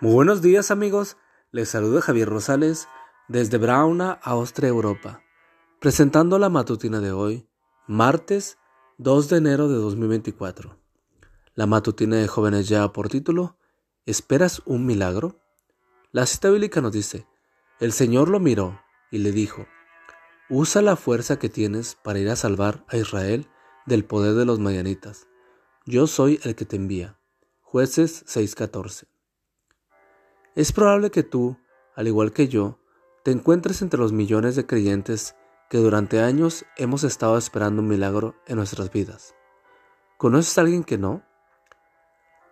Muy buenos días amigos, les saluda Javier Rosales desde Brauna, Austria, Europa, presentando la matutina de hoy, martes 2 de enero de 2024. La matutina de jóvenes ya por título, ¿Esperas un milagro? La cita bíblica nos dice, el Señor lo miró y le dijo, usa la fuerza que tienes para ir a salvar a Israel del poder de los mayanitas. Yo soy el que te envía. Jueces 6:14. Es probable que tú, al igual que yo, te encuentres entre los millones de creyentes que durante años hemos estado esperando un milagro en nuestras vidas. ¿Conoces a alguien que no?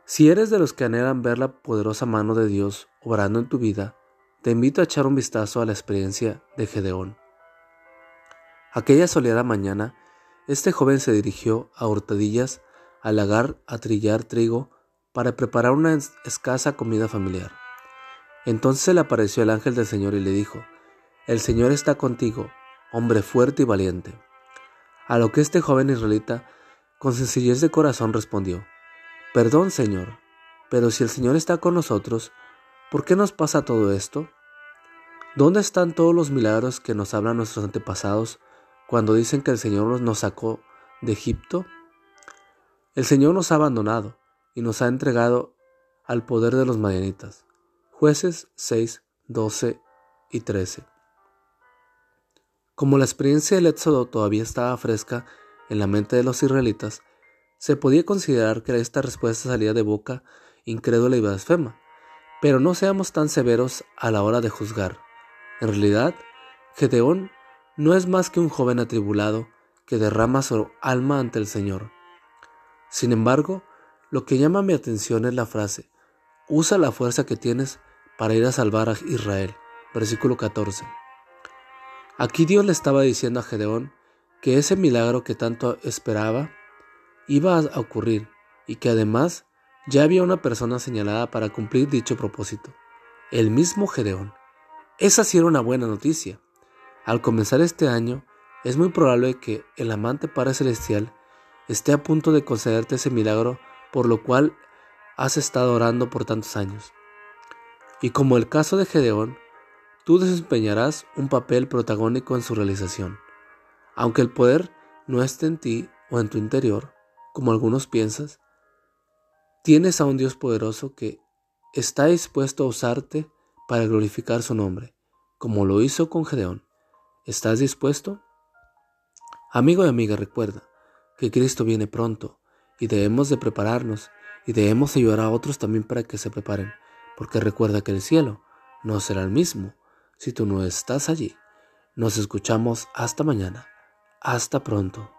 Si eres de los que anhelan ver la poderosa mano de Dios obrando en tu vida, te invito a echar un vistazo a la experiencia de Gedeón. Aquella soleada mañana, este joven se dirigió a hurtadillas al lagar a trillar trigo para preparar una escasa comida familiar. Entonces le apareció el ángel del Señor y le dijo, El Señor está contigo, hombre fuerte y valiente. A lo que este joven israelita, con sencillez de corazón, respondió, Perdón, Señor, pero si el Señor está con nosotros, ¿por qué nos pasa todo esto? ¿Dónde están todos los milagros que nos hablan nuestros antepasados cuando dicen que el Señor nos sacó de Egipto? El Señor nos ha abandonado y nos ha entregado al poder de los madianitas. Jueces 6, 12 y 13. Como la experiencia del Éxodo todavía estaba fresca en la mente de los israelitas, se podía considerar que esta respuesta salía de boca incrédula y blasfema, pero no seamos tan severos a la hora de juzgar. En realidad, Gedeón no es más que un joven atribulado que derrama su alma ante el Señor. Sin embargo, lo que llama mi atención es la frase, usa la fuerza que tienes para ir a salvar a Israel. Versículo 14. Aquí Dios le estaba diciendo a Gedeón que ese milagro que tanto esperaba iba a ocurrir y que además ya había una persona señalada para cumplir dicho propósito, el mismo Gedeón. Esa sí era una buena noticia. Al comenzar este año, es muy probable que el amante Padre Celestial esté a punto de concederte ese milagro por lo cual has estado orando por tantos años. Y como el caso de Gedeón, tú desempeñarás un papel protagónico en su realización. Aunque el poder no esté en ti o en tu interior, como algunos piensas, tienes a un Dios poderoso que está dispuesto a usarte para glorificar su nombre, como lo hizo con Gedeón. ¿Estás dispuesto? Amigo y amiga, recuerda que Cristo viene pronto y debemos de prepararnos y debemos ayudar a otros también para que se preparen porque recuerda que el cielo no será el mismo si tú no estás allí. Nos escuchamos hasta mañana. Hasta pronto.